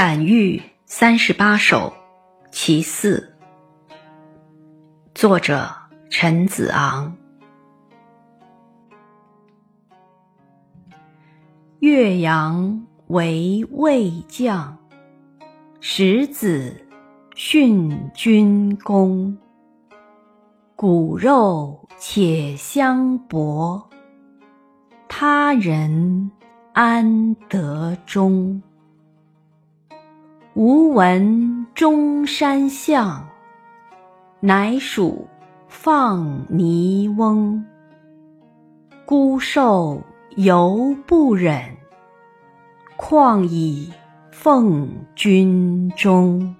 感遇三十八首其四，作者陈子昂。岳阳为魏将，十子殉军功。骨肉且相搏，他人安得忠？吾闻中山象，乃属放泥翁。孤受犹不忍，况以奉君中。